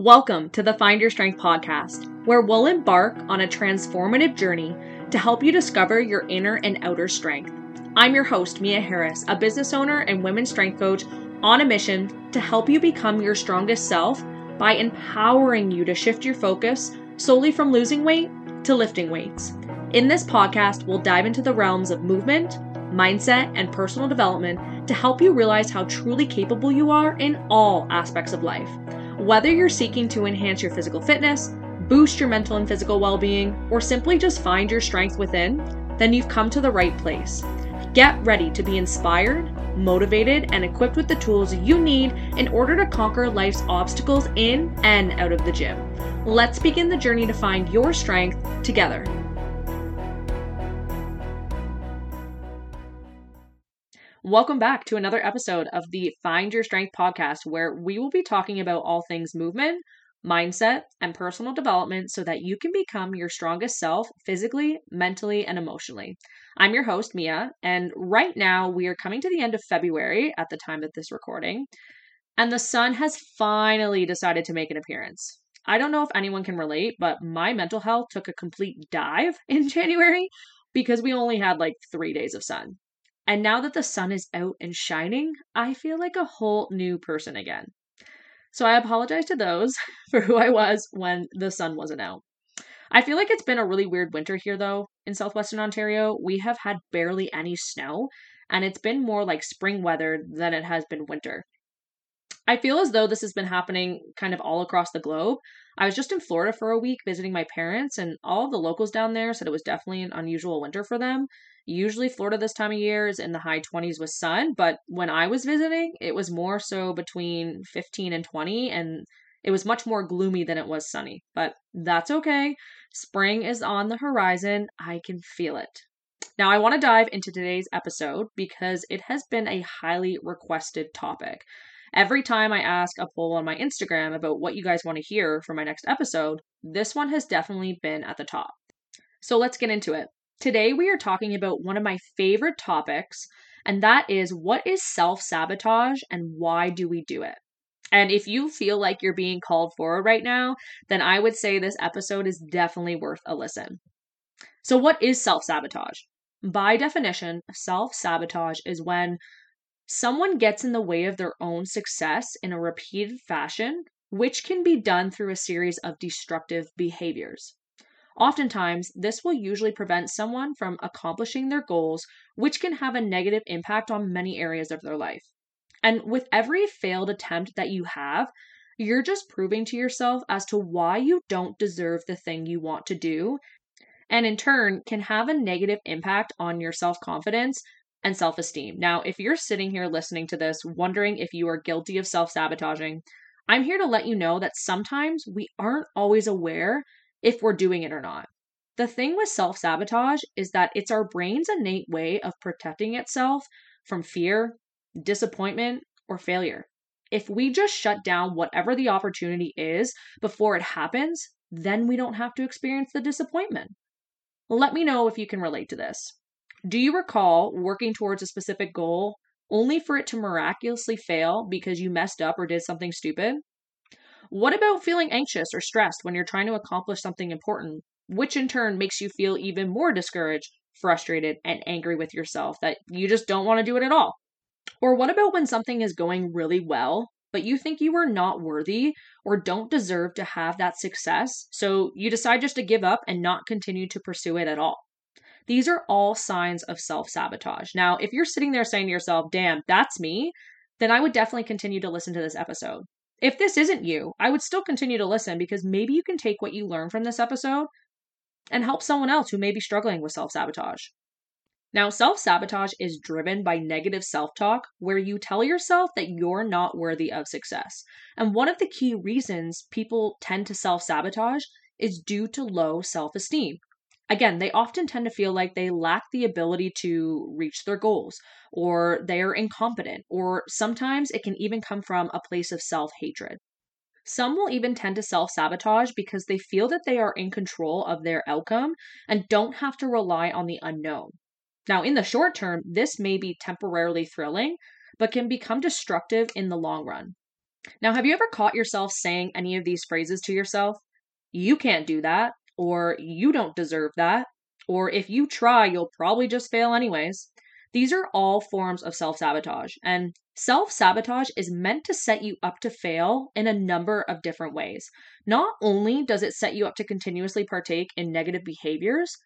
Welcome to the Find Your Strength podcast, where we'll embark on a transformative journey to help you discover your inner and outer strength. I'm your host, Mia Harris, a business owner and women's strength coach on a mission to help you become your strongest self by empowering you to shift your focus solely from losing weight to lifting weights. In this podcast, we'll dive into the realms of movement, mindset, and personal development to help you realize how truly capable you are in all aspects of life. Whether you're seeking to enhance your physical fitness, boost your mental and physical well being, or simply just find your strength within, then you've come to the right place. Get ready to be inspired, motivated, and equipped with the tools you need in order to conquer life's obstacles in and out of the gym. Let's begin the journey to find your strength together. Welcome back to another episode of the Find Your Strength podcast, where we will be talking about all things movement, mindset, and personal development so that you can become your strongest self physically, mentally, and emotionally. I'm your host, Mia, and right now we are coming to the end of February at the time of this recording, and the sun has finally decided to make an appearance. I don't know if anyone can relate, but my mental health took a complete dive in January because we only had like three days of sun. And now that the sun is out and shining, I feel like a whole new person again. So I apologize to those for who I was when the sun wasn't out. I feel like it's been a really weird winter here, though, in southwestern Ontario. We have had barely any snow, and it's been more like spring weather than it has been winter. I feel as though this has been happening kind of all across the globe. I was just in Florida for a week visiting my parents, and all the locals down there said it was definitely an unusual winter for them. Usually, Florida this time of year is in the high 20s with sun, but when I was visiting, it was more so between 15 and 20, and it was much more gloomy than it was sunny. But that's okay. Spring is on the horizon. I can feel it. Now, I want to dive into today's episode because it has been a highly requested topic. Every time I ask a poll on my Instagram about what you guys want to hear for my next episode, this one has definitely been at the top. So let's get into it. Today, we are talking about one of my favorite topics, and that is what is self sabotage and why do we do it? And if you feel like you're being called forward right now, then I would say this episode is definitely worth a listen. So, what is self sabotage? By definition, self sabotage is when someone gets in the way of their own success in a repeated fashion, which can be done through a series of destructive behaviors. Oftentimes, this will usually prevent someone from accomplishing their goals, which can have a negative impact on many areas of their life. And with every failed attempt that you have, you're just proving to yourself as to why you don't deserve the thing you want to do, and in turn can have a negative impact on your self confidence and self esteem. Now, if you're sitting here listening to this, wondering if you are guilty of self sabotaging, I'm here to let you know that sometimes we aren't always aware if we're doing it or not. The thing with self sabotage is that it's our brain's innate way of protecting itself from fear, disappointment, or failure. If we just shut down whatever the opportunity is before it happens, then we don't have to experience the disappointment. Let me know if you can relate to this. Do you recall working towards a specific goal only for it to miraculously fail because you messed up or did something stupid? What about feeling anxious or stressed when you're trying to accomplish something important, which in turn makes you feel even more discouraged, frustrated, and angry with yourself that you just don't want to do it at all? Or what about when something is going really well, but you think you are not worthy or don't deserve to have that success, so you decide just to give up and not continue to pursue it at all? These are all signs of self sabotage. Now, if you're sitting there saying to yourself, damn, that's me, then I would definitely continue to listen to this episode. If this isn't you, I would still continue to listen because maybe you can take what you learn from this episode and help someone else who may be struggling with self sabotage. Now, self sabotage is driven by negative self talk, where you tell yourself that you're not worthy of success. And one of the key reasons people tend to self sabotage is due to low self esteem. Again, they often tend to feel like they lack the ability to reach their goals, or they're incompetent, or sometimes it can even come from a place of self hatred. Some will even tend to self sabotage because they feel that they are in control of their outcome and don't have to rely on the unknown. Now, in the short term, this may be temporarily thrilling, but can become destructive in the long run. Now, have you ever caught yourself saying any of these phrases to yourself? You can't do that, or you don't deserve that, or if you try, you'll probably just fail anyways. These are all forms of self sabotage, and self sabotage is meant to set you up to fail in a number of different ways. Not only does it set you up to continuously partake in negative behaviors,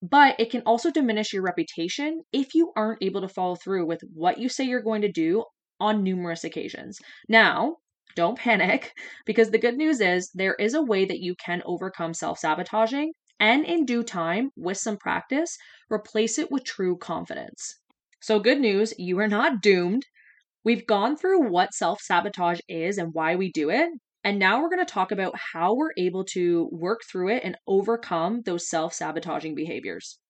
but it can also diminish your reputation if you aren't able to follow through with what you say you're going to do on numerous occasions. Now, don't panic because the good news is there is a way that you can overcome self sabotaging and in due time, with some practice, replace it with true confidence. So, good news, you are not doomed. We've gone through what self sabotage is and why we do it. And now we're going to talk about how we're able to work through it and overcome those self sabotaging behaviors.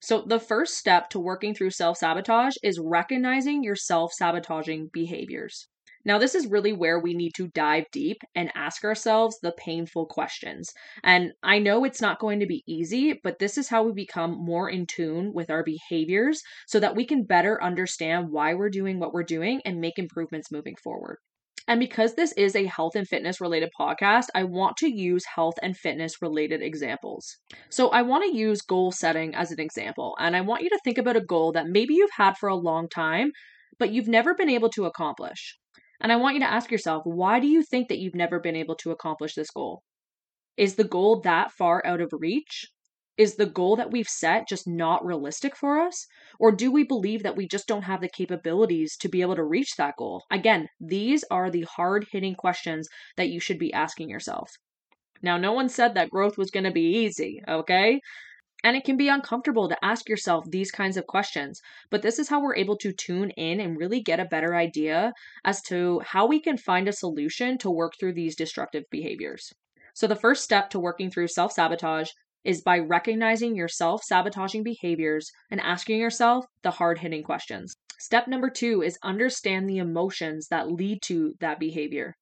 So, the first step to working through self sabotage is recognizing your self sabotaging behaviors. Now, this is really where we need to dive deep and ask ourselves the painful questions. And I know it's not going to be easy, but this is how we become more in tune with our behaviors so that we can better understand why we're doing what we're doing and make improvements moving forward. And because this is a health and fitness related podcast, I want to use health and fitness related examples. So I want to use goal setting as an example. And I want you to think about a goal that maybe you've had for a long time, but you've never been able to accomplish. And I want you to ask yourself why do you think that you've never been able to accomplish this goal? Is the goal that far out of reach? Is the goal that we've set just not realistic for us? Or do we believe that we just don't have the capabilities to be able to reach that goal? Again, these are the hard hitting questions that you should be asking yourself. Now, no one said that growth was going to be easy, okay? And it can be uncomfortable to ask yourself these kinds of questions, but this is how we're able to tune in and really get a better idea as to how we can find a solution to work through these destructive behaviors. So, the first step to working through self sabotage is by recognizing your self sabotaging behaviors and asking yourself the hard hitting questions. Step number two is understand the emotions that lead to that behavior.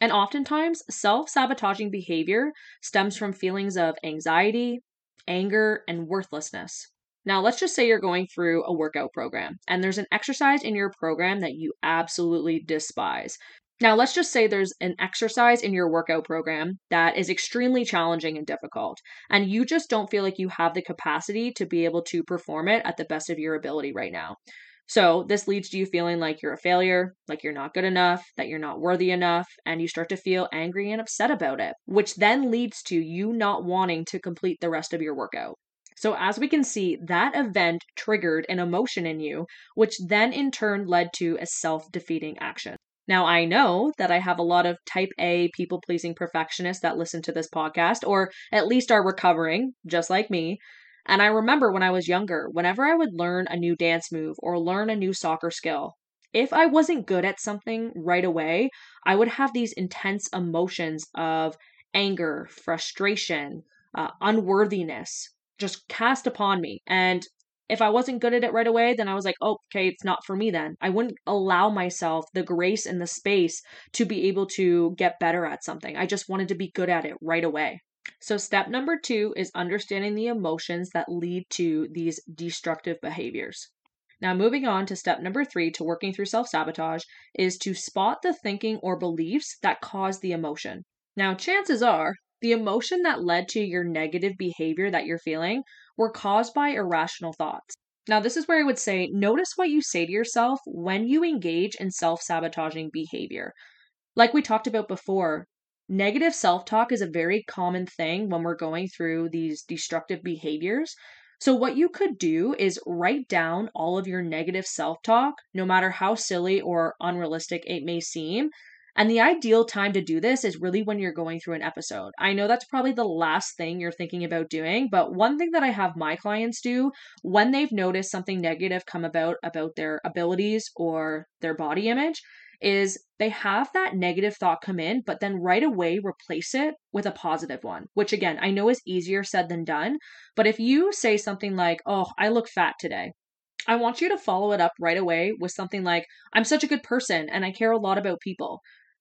And oftentimes, self sabotaging behavior stems from feelings of anxiety, anger, and worthlessness. Now, let's just say you're going through a workout program and there's an exercise in your program that you absolutely despise. Now, let's just say there's an exercise in your workout program that is extremely challenging and difficult, and you just don't feel like you have the capacity to be able to perform it at the best of your ability right now. So, this leads to you feeling like you're a failure, like you're not good enough, that you're not worthy enough, and you start to feel angry and upset about it, which then leads to you not wanting to complete the rest of your workout. So, as we can see, that event triggered an emotion in you, which then in turn led to a self defeating action. Now, I know that I have a lot of type A people pleasing perfectionists that listen to this podcast, or at least are recovering, just like me. And I remember when I was younger, whenever I would learn a new dance move or learn a new soccer skill, if I wasn't good at something right away, I would have these intense emotions of anger, frustration, uh, unworthiness just cast upon me. And if I wasn't good at it right away, then I was like, oh, okay, it's not for me then. I wouldn't allow myself the grace and the space to be able to get better at something. I just wanted to be good at it right away. So, step number two is understanding the emotions that lead to these destructive behaviors. Now, moving on to step number three to working through self sabotage is to spot the thinking or beliefs that cause the emotion. Now, chances are the emotion that led to your negative behavior that you're feeling were caused by irrational thoughts. Now, this is where I would say notice what you say to yourself when you engage in self sabotaging behavior. Like we talked about before, Negative self talk is a very common thing when we're going through these destructive behaviors. So, what you could do is write down all of your negative self talk, no matter how silly or unrealistic it may seem. And the ideal time to do this is really when you're going through an episode. I know that's probably the last thing you're thinking about doing, but one thing that I have my clients do when they've noticed something negative come about about their abilities or their body image is they have that negative thought come in, but then right away replace it with a positive one, which again, I know is easier said than done. But if you say something like, Oh, I look fat today, I want you to follow it up right away with something like, I'm such a good person and I care a lot about people.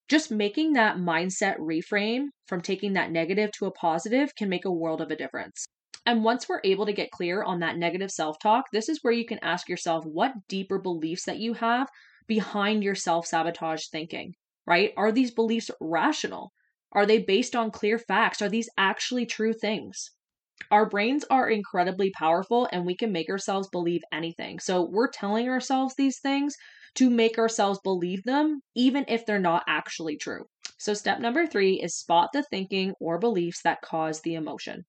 Just making that mindset reframe from taking that negative to a positive can make a world of a difference. And once we're able to get clear on that negative self talk, this is where you can ask yourself what deeper beliefs that you have behind your self sabotage thinking, right? Are these beliefs rational? Are they based on clear facts? Are these actually true things? Our brains are incredibly powerful and we can make ourselves believe anything. So we're telling ourselves these things to make ourselves believe them, even if they're not actually true. So, step number three is spot the thinking or beliefs that cause the emotion.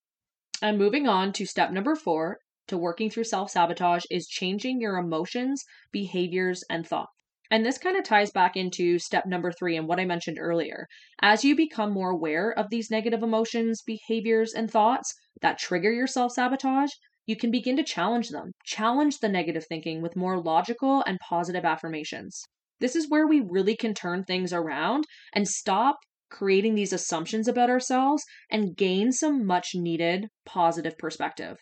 And moving on to step number four to working through self sabotage is changing your emotions, behaviors, and thoughts. And this kind of ties back into step number three and what I mentioned earlier. As you become more aware of these negative emotions, behaviors, and thoughts that trigger your self sabotage, you can begin to challenge them. Challenge the negative thinking with more logical and positive affirmations. This is where we really can turn things around and stop creating these assumptions about ourselves and gain some much needed positive perspective.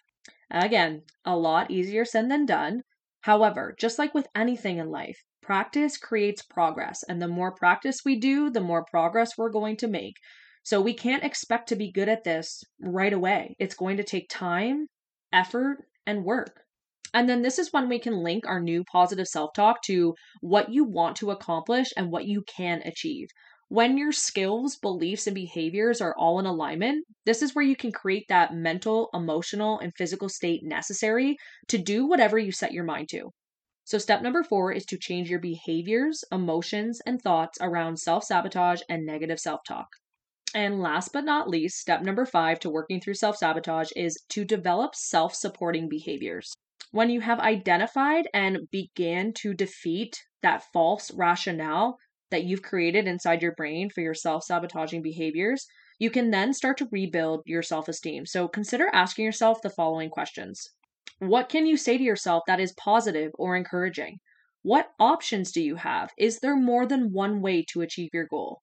Again, a lot easier said than done. However, just like with anything in life, practice creates progress. And the more practice we do, the more progress we're going to make. So we can't expect to be good at this right away. It's going to take time, effort, and work. And then this is when we can link our new positive self talk to what you want to accomplish and what you can achieve. When your skills, beliefs, and behaviors are all in alignment, this is where you can create that mental, emotional, and physical state necessary to do whatever you set your mind to. So, step number four is to change your behaviors, emotions, and thoughts around self sabotage and negative self talk. And last but not least, step number five to working through self sabotage is to develop self supporting behaviors. When you have identified and began to defeat that false rationale that you've created inside your brain for your self sabotaging behaviors, you can then start to rebuild your self esteem. So consider asking yourself the following questions what can you say to yourself that is positive or encouraging? What options do you have? Is there more than one way to achieve your goal?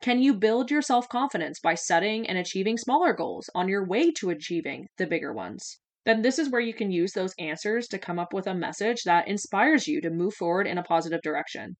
Can you build your self confidence by setting and achieving smaller goals on your way to achieving the bigger ones? Then this is where you can use those answers to come up with a message that inspires you to move forward in a positive direction.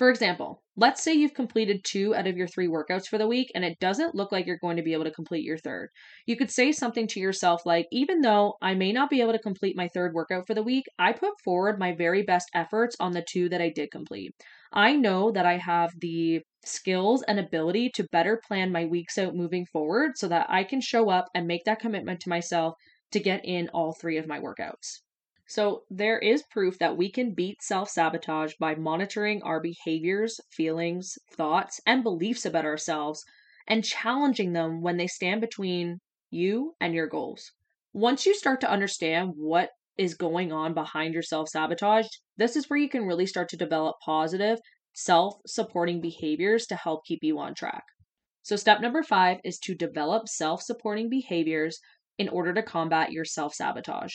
For example, let's say you've completed two out of your three workouts for the week and it doesn't look like you're going to be able to complete your third. You could say something to yourself like, even though I may not be able to complete my third workout for the week, I put forward my very best efforts on the two that I did complete. I know that I have the skills and ability to better plan my weeks out moving forward so that I can show up and make that commitment to myself to get in all three of my workouts. So, there is proof that we can beat self sabotage by monitoring our behaviors, feelings, thoughts, and beliefs about ourselves and challenging them when they stand between you and your goals. Once you start to understand what is going on behind your self sabotage, this is where you can really start to develop positive, self supporting behaviors to help keep you on track. So, step number five is to develop self supporting behaviors in order to combat your self sabotage.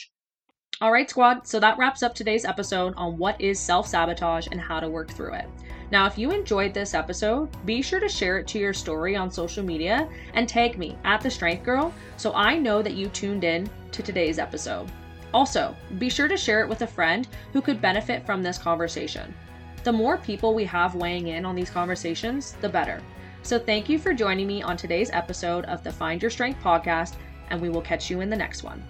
All right, squad, so that wraps up today's episode on what is self sabotage and how to work through it. Now, if you enjoyed this episode, be sure to share it to your story on social media and tag me at The Strength Girl so I know that you tuned in to today's episode. Also, be sure to share it with a friend who could benefit from this conversation. The more people we have weighing in on these conversations, the better. So, thank you for joining me on today's episode of the Find Your Strength podcast, and we will catch you in the next one.